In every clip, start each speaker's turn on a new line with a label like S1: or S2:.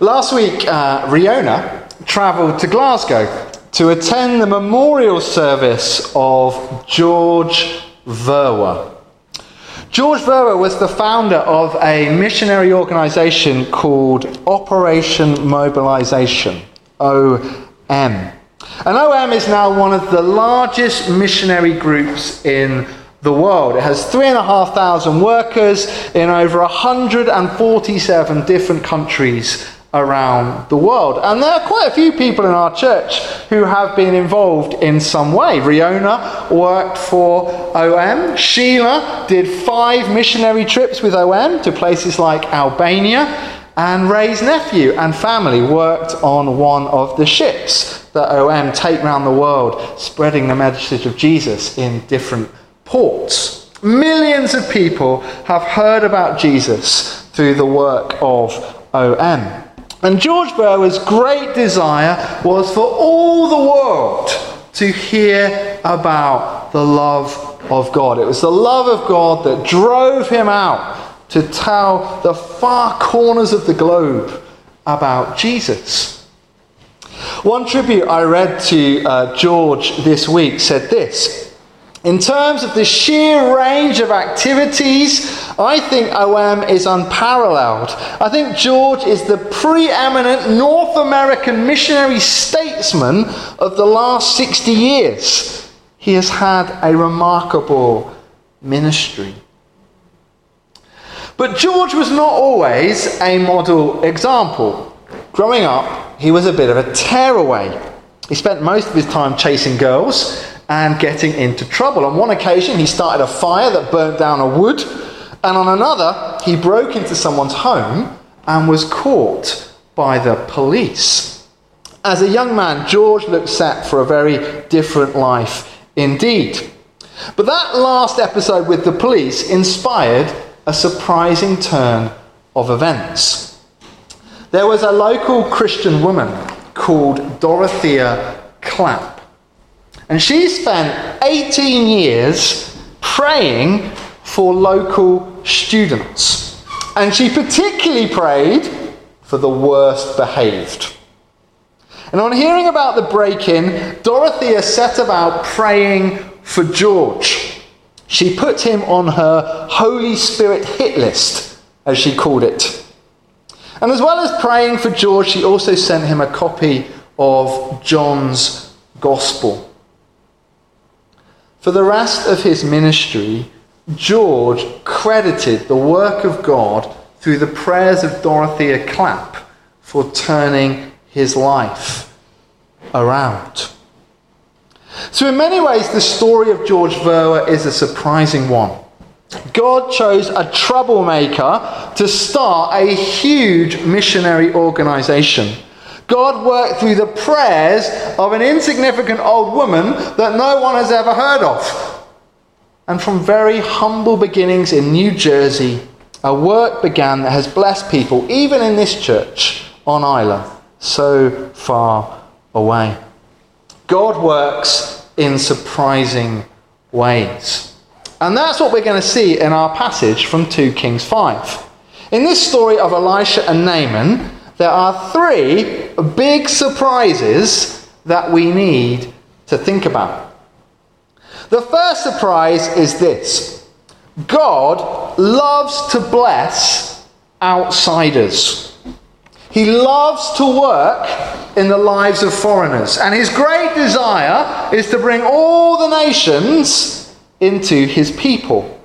S1: Last week, uh, Riona travelled to Glasgow to attend the memorial service of George Verwer. George Verwer was the founder of a missionary organisation called Operation Mobilisation, OM. And OM is now one of the largest missionary groups in the world. It has 3,500 workers in over 147 different countries around the world. And there are quite a few people in our church who have been involved in some way. Riona worked for OM. Sheila did five missionary trips with OM to places like Albania. And Ray's nephew and family worked on one of the ships that OM take around the world, spreading the message of Jesus in different ports. Millions of people have heard about Jesus through the work of OM. And George Verwer's great desire was for all the world to hear about the love of God. It was the love of God that drove him out to tell the far corners of the globe about Jesus. One tribute I read to uh, George this week said this in terms of the sheer range of activities, I think OM is unparalleled. I think George is the preeminent North American missionary statesman of the last 60 years. He has had a remarkable ministry. But George was not always a model example. Growing up, he was a bit of a tearaway. He spent most of his time chasing girls and getting into trouble. On one occasion, he started a fire that burnt down a wood, and on another, he broke into someone's home and was caught by the police. As a young man, George looked set for a very different life indeed. But that last episode with the police inspired a surprising turn of events. There was a local Christian woman called Dorothea Clapp and she spent 18 years praying for local students. And she particularly prayed for the worst behaved. And on hearing about the break in, Dorothea set about praying for George. She put him on her Holy Spirit hit list, as she called it. And as well as praying for George, she also sent him a copy of John's Gospel. For the rest of his ministry, George credited the work of God through the prayers of Dorothea Clapp for turning his life around. So, in many ways, the story of George Verwer is a surprising one. God chose a troublemaker to start a huge missionary organization God worked through the prayers of an insignificant old woman that no one has ever heard of. And from very humble beginnings in New Jersey, a work began that has blessed people, even in this church on Islay, so far away. God works in surprising ways. And that's what we're going to see in our passage from 2 Kings 5. In this story of Elisha and Naaman, there are three big surprises that we need to think about. The first surprise is this God loves to bless outsiders. He loves to work in the lives of foreigners. And his great desire is to bring all the nations into his people.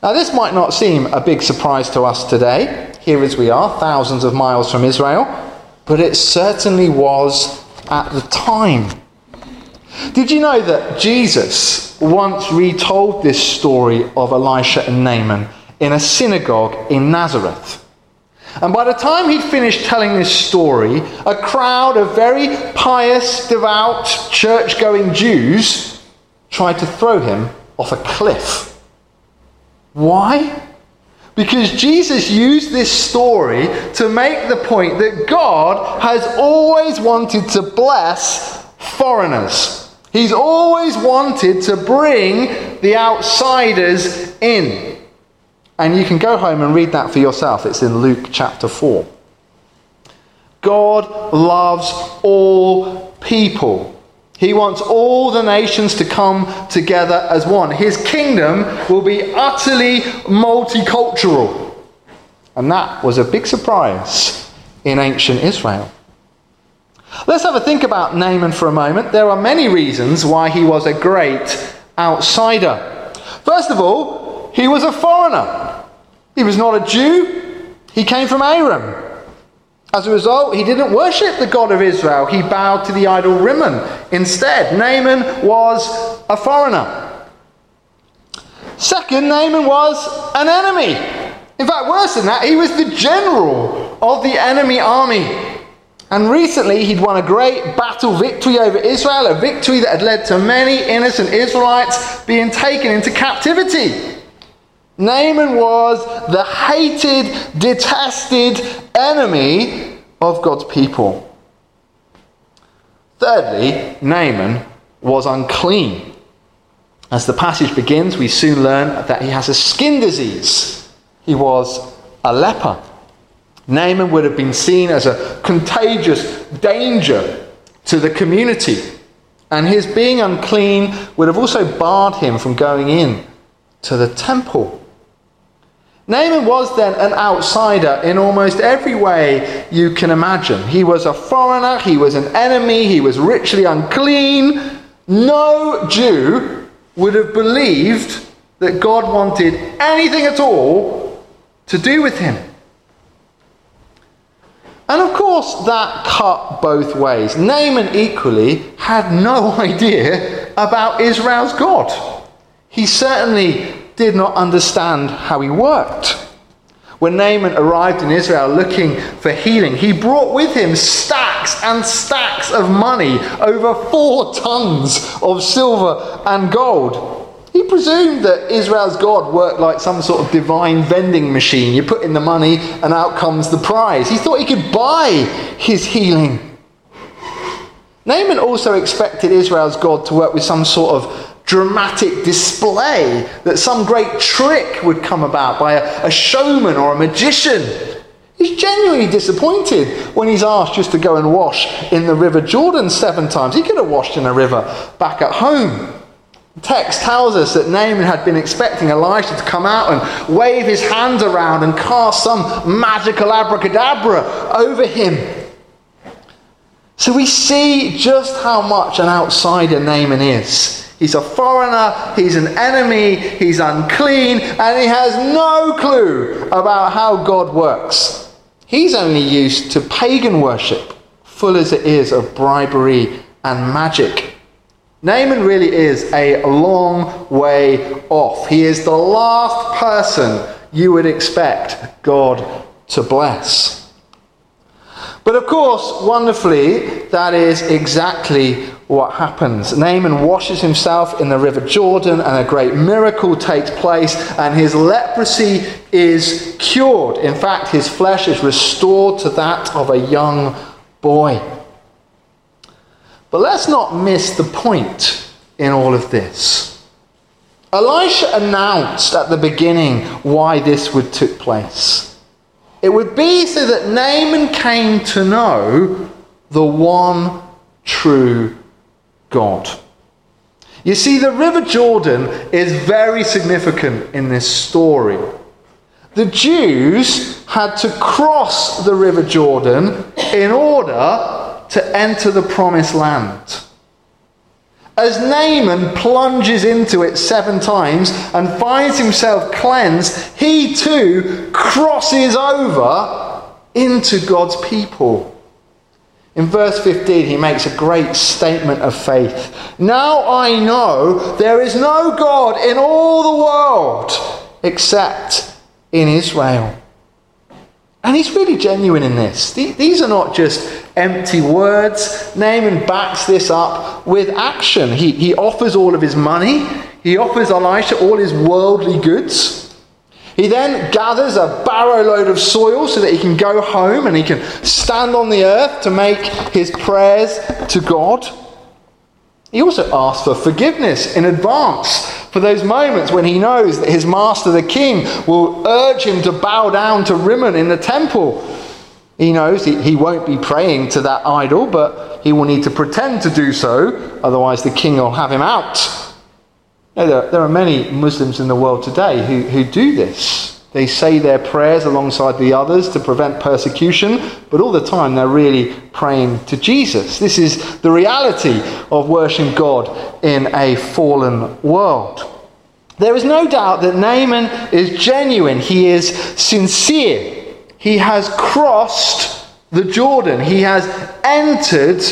S1: Now, this might not seem a big surprise to us today here as we are, thousands of miles from Israel, but it certainly was at the time. Did you know that Jesus once retold this story of Elisha and Naaman in a synagogue in Nazareth? And by the time he'd finished telling this story, a crowd of very pious, devout, church going Jews tried to throw him off a cliff. Why? Because Jesus used this story to make the point that God has always wanted to bless foreigners. He's always wanted to bring the outsiders in. And you can go home and read that for yourself. It's in Luke chapter 4. God loves all people. He wants all the nations to come together as one. His kingdom will be utterly multicultural. And that was a big surprise in ancient Israel. Let's have a think about Naaman for a moment. There are many reasons why he was a great outsider. First of all, he was a foreigner. He was not a Jew, he came from Aram. As a result, he didn't worship the God of Israel. He bowed to the idol Rimmon instead. Naaman was a foreigner. Second, Naaman was an enemy. In fact, worse than that, he was the general of the enemy army. And recently, he'd won a great battle victory over Israel, a victory that had led to many innocent Israelites being taken into captivity. Naaman was the hated, detested enemy of God's people. Thirdly, Naaman was unclean. As the passage begins, we soon learn that he has a skin disease. He was a leper. Naaman would have been seen as a contagious danger to the community. And his being unclean would have also barred him from going in to the temple. Naaman was then an outsider in almost every way you can imagine. He was a foreigner, he was an enemy, he was ritually unclean. No Jew would have believed that God wanted anything at all to do with him. And of course, that cut both ways. Naaman equally had no idea about Israel's God. He certainly did not understand how he worked. When Naaman arrived in Israel looking for healing, he brought with him stacks and stacks of money, over four tons of silver and gold. He presumed that Israel's God worked like some sort of divine vending machine. You put in the money and out comes the prize. He thought he could buy his healing. Naaman also expected Israel's God to work with some sort of dramatic display, that some great trick would come about by a, a showman or a magician. He's genuinely disappointed when he's asked just to go and wash in the River Jordan seven times. He could have washed in a river back at home. The text tells us that Naaman had been expecting Elisha to come out and wave his hands around and cast some magical abracadabra over him. So we see just how much an outsider Naaman is. He's a foreigner, he's an enemy, he's unclean, and he has no clue about how God works. He's only used to pagan worship, full as it is of bribery and magic. Naaman really is a long way off. He is the last person you would expect God to bless. But of course, wonderfully, that is exactly what happens. Naaman washes himself in the river Jordan, and a great miracle takes place, and his leprosy is cured. In fact, his flesh is restored to that of a young boy. But let's not miss the point in all of this. Elisha announced at the beginning why this would take place. It would be so that Naaman came to know the one true God. You see, the River Jordan is very significant in this story. The Jews had to cross the River Jordan in order to enter the promised land. As Naaman plunges into it seven times and finds himself cleansed, he too crosses over into God's people. In verse 15, he makes a great statement of faith. Now I know there is no God in all the world except in Israel. And he's really genuine in this. These are not just empty words. Naaman backs this up with action. He, he offers all of his money, he offers Elisha all his worldly goods. He then gathers a barrow load of soil so that he can go home and he can stand on the earth to make his prayers to God. He also asks for forgiveness in advance for those moments when he knows that his master, the king, will urge him to bow down to Rimmon in the temple. He knows he, he won't be praying to that idol, but he will need to pretend to do so, otherwise, the king will have him out. There, there are many Muslims in the world today who, who do this. They say their prayers alongside the others to prevent persecution, but all the time they're really praying to Jesus. This is the reality of worshiping God in a fallen world. There is no doubt that Naaman is genuine, he is sincere. He has crossed the Jordan, he has entered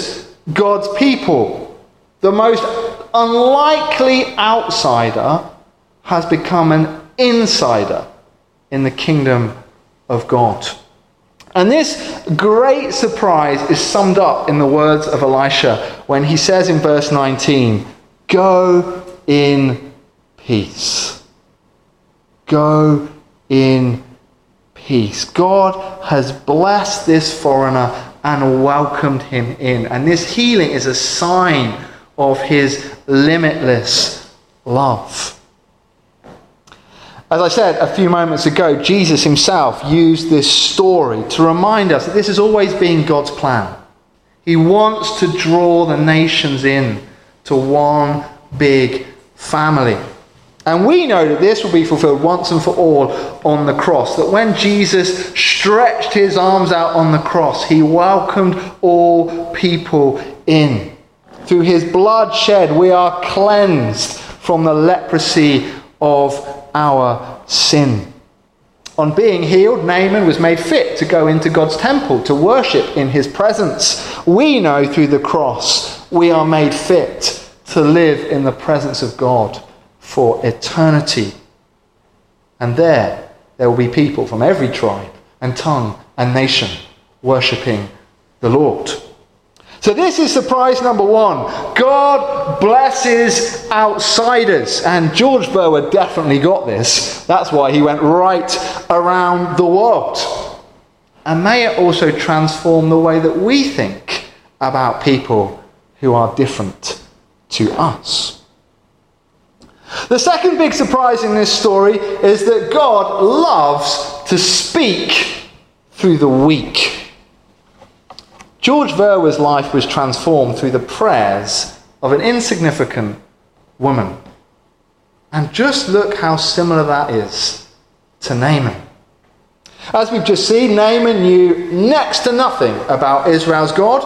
S1: God's people. The most unlikely outsider has become an insider in the kingdom of God. And this great surprise is summed up in the words of Elisha when he says in verse 19, Go in peace. Go in peace. God has blessed this foreigner and welcomed him in. And this healing is a sign of his limitless love. As I said a few moments ago, Jesus himself used this story to remind us that this has always been God's plan. He wants to draw the nations in to one big family. And we know that this will be fulfilled once and for all on the cross. That when Jesus stretched his arms out on the cross, he welcomed all people in. Through his blood shed, we are cleansed from the leprosy of our sin. On being healed, Naaman was made fit to go into God's temple, to worship in his presence. We know through the cross we are made fit to live in the presence of God for eternity. And there, there will be people from every tribe and tongue and nation worshipping the Lord. So, this is surprise number one. God blesses outsiders. And George Verwer definitely got this. That's why he went right around the world. And may it also transform the way that we think about people who are different to us. The second big surprise in this story is that God loves to speak through the weak. George Verwer's life was transformed through the prayers of an insignificant woman. And just look how similar that is to Naaman. As we've just seen, Naaman knew next to nothing about Israel's God.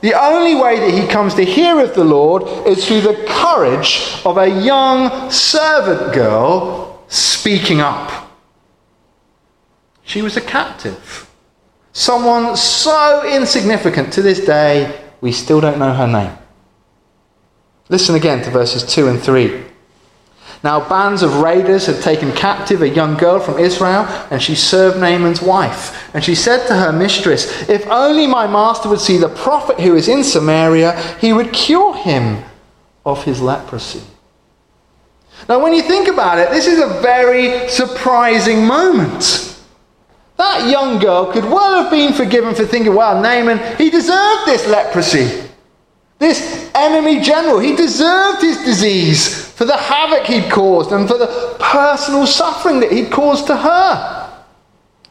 S1: The only way that he comes to hear of the Lord is through the courage of a young servant girl speaking up. She was a captive. Someone so insignificant to this day, we still don't know her name. Listen again to verses 2 and 3. Now, bands of raiders had taken captive a young girl from Israel, and she served Naaman's wife. And she said to her mistress, If only my master would see the prophet who is in Samaria, he would cure him of his leprosy. Now, when you think about it, this is a very surprising moment. That young girl could well have been forgiven for thinking, well, Naaman, he deserved this leprosy. This enemy general, he deserved his disease for the havoc he'd caused and for the personal suffering that he'd caused to her.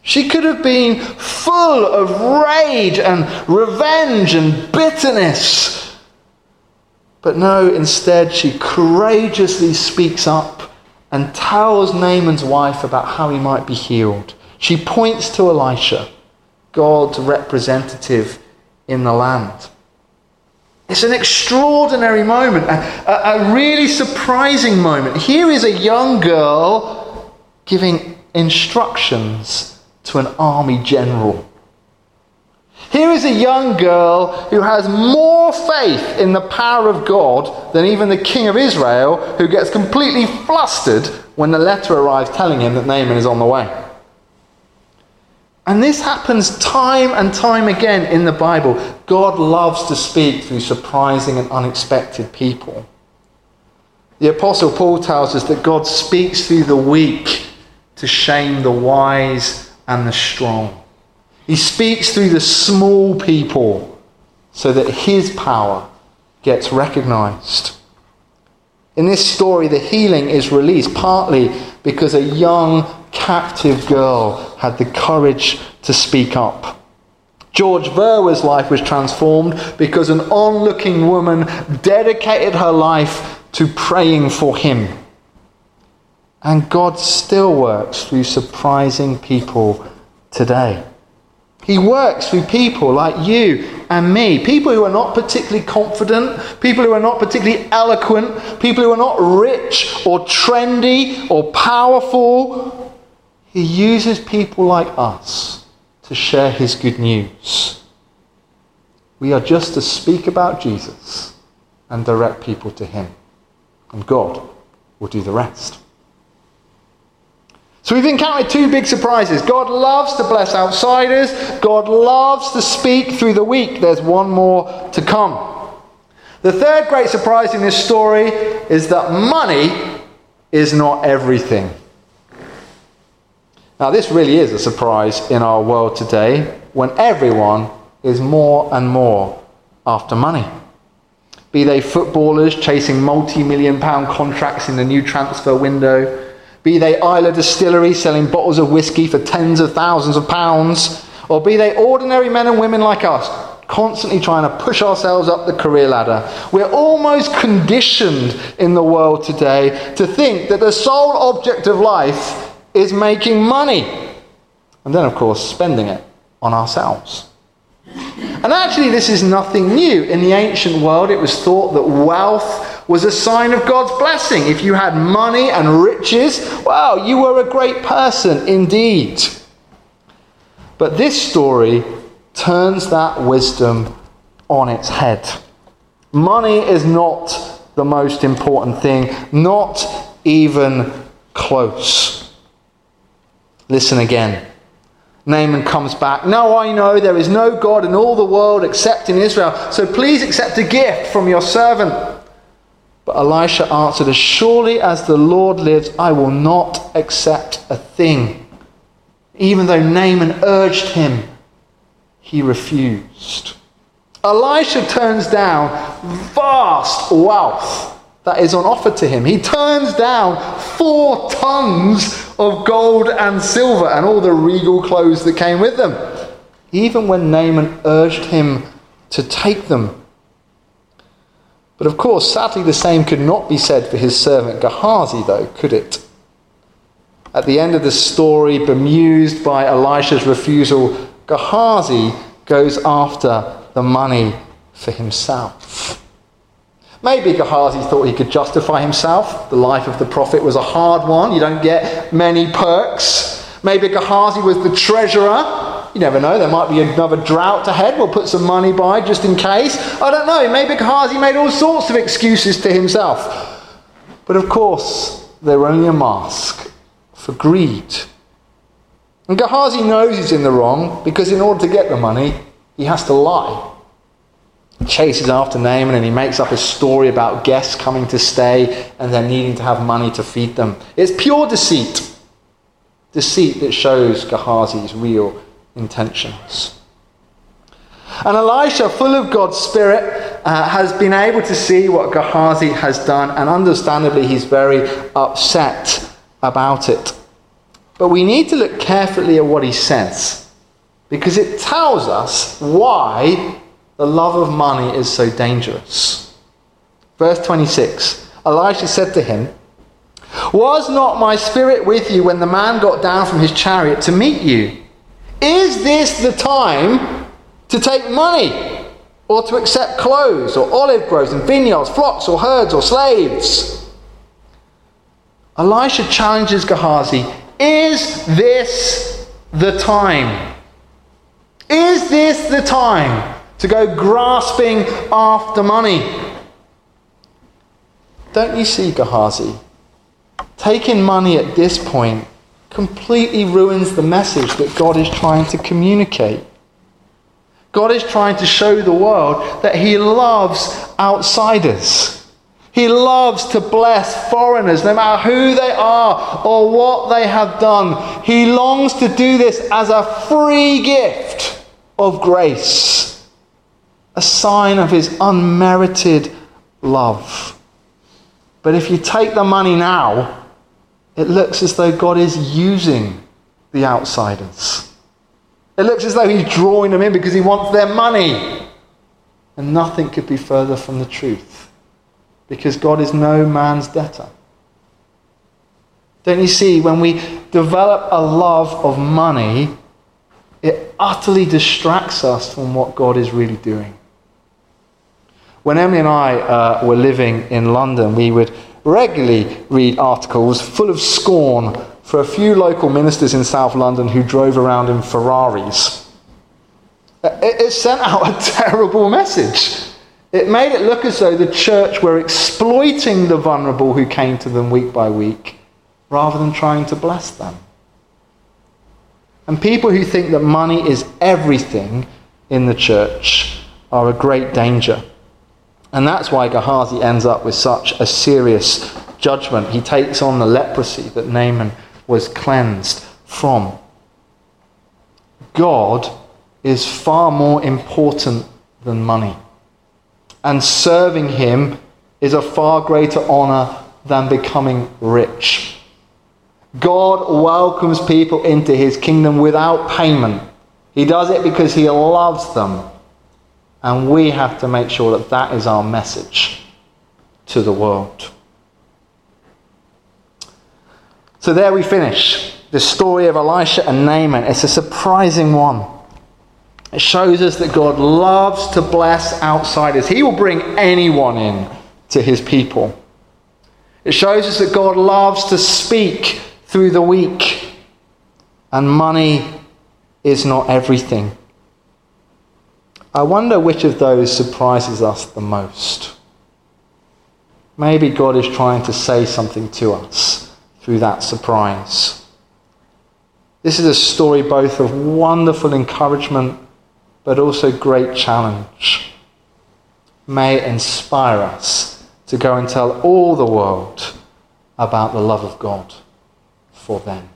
S1: She could have been full of rage and revenge and bitterness. But no, instead, she courageously speaks up and tells Naaman's wife about how he might be healed. She points to Elisha, God's representative in the land. It's an extraordinary moment, a, a, really surprising moment. Here is a young girl giving instructions to an army general. Here is a young girl who has more faith in the power of God than even the king of Israel, who gets completely flustered when the letter arrives telling him that Naaman is on the way. And this happens time and time again in the Bible. God loves to speak through surprising and unexpected people. The Apostle Paul tells us that God speaks through the weak to shame the wise and the strong. He speaks through the small people so that his power gets recognized. In this story, the healing is released partly because a young captive girl had the courage to speak up. George Verwer's life was transformed because an onlooking woman dedicated her life to praying for him. And God still works through surprising people today. He works through people like you and me, people who are not particularly confident, people who are not particularly eloquent, people who are not rich or trendy or powerful. He uses people like us to share his good news. We are just to speak about Jesus and direct people to him. And God will do the rest. So we've encountered two big surprises. God loves to bless outsiders, God loves to speak through the weak. There's one more to come. The third great surprise in this story is that money is not everything. Now, this really is a surprise in our world today when everyone is more and more after money. Be they footballers chasing multi million pound contracts in the new transfer window be they Islay Distillery selling bottles of whiskey for tens of thousands of pounds, or be they ordinary men and women like us, constantly trying to push ourselves up the career ladder. We're almost conditioned in the world today to think that the sole object of life is making money. And then, of course, spending it on ourselves. And actually, this is nothing new. In the ancient world, it was thought that wealth was a sign of God's blessing. If you had money and riches, wow, you were a great person indeed. But this story turns that wisdom on its head. Money is not the most important thing, not even close. Listen again. Naaman comes back. Now I know there is no God in all the world except in Israel, so please accept a gift from your servant. But Elisha answered, As surely as the Lord lives, I will not accept a thing. Even though Naaman urged him, he refused. Elisha turns down vast wealth that is on offer to him. He turns down four tons of gold and silver and all the regal clothes that came with them, even when Naaman urged him to take them but of course, sadly, the same could not be said for his servant Gehazi, though, could it? At the end of the story, bemused by Elisha's refusal, Gehazi goes after the money for himself. Maybe Gehazi thought he could justify himself. The life of the prophet was a hard one. You don't get many perks. Maybe Gehazi was the treasurer you never know, there might be another drought ahead. We'll put some money by just in case. I don't know. Maybe Gehazi made all sorts of excuses to himself. But of course, they're only a mask for greed. And Gehazi knows he's in the wrong because in order to get the money, he has to lie. Chases after Naaman and he makes up a story about guests coming to stay and then needing to have money to feed them. It's pure deceit. Deceit that shows Gehazi's real intentions. And Elisha, full of God's Spirit, uh, has been able to see what Gehazi has done, and understandably, he's very upset about it. But we need to look carefully at what he says, because it tells us why the love of money is so dangerous. Verse 26 Elisha said to him, Was not my spirit with you when the man got down from his chariot to meet you? Is this the time to take money or to accept clothes or olive groves and vineyards, flocks or herds or slaves? Elisha challenges Gehazi Is this the time? Is this the time to go grasping after money? Don't you see, Gehazi? Taking money at this point completely ruins the message that God is trying to communicate. God is trying to show the world that He loves outsiders. He loves to bless foreigners, no matter who they are or what they have done. He longs to do this as a free gift of grace, a sign of His unmerited love. But if you take the money now, it looks as though God is using the outsiders. It looks as though he's drawing them in because he wants their money. And nothing could be further from the truth because God is no man's debtor. Don't you see, when we develop a love of money, it utterly distracts us from what God is really doing. When Emily and I uh, were living in London, we would regularly read articles full of scorn for a few local ministers in South London who drove around in Ferraris. It, it sent out a terrible message. It made it look as though the church were exploiting the vulnerable who came to them week by week rather than trying to bless them. And people who think that money is everything in the church are a great danger. And that's why Gehazi ends up with such a serious judgment. He takes on the leprosy that Naaman was cleansed from. God is far more important than money. And serving him is a far greater honor than becoming rich. God welcomes people into his kingdom without payment. He does it because he loves them. And we have to make sure that that is our message to the world. So there we finish. The story of Elisha and Naaman. It's a surprising one. It shows us that God loves to bless outsiders. He will bring anyone in to his people. It shows us that God loves to speak through the weak. And money is not everything. I wonder which of those surprises us the most. Maybe God is trying to say something to us through that surprise. This is a story both of wonderful encouragement but also great challenge. May it inspire us to go and tell all the world about the love of God for them.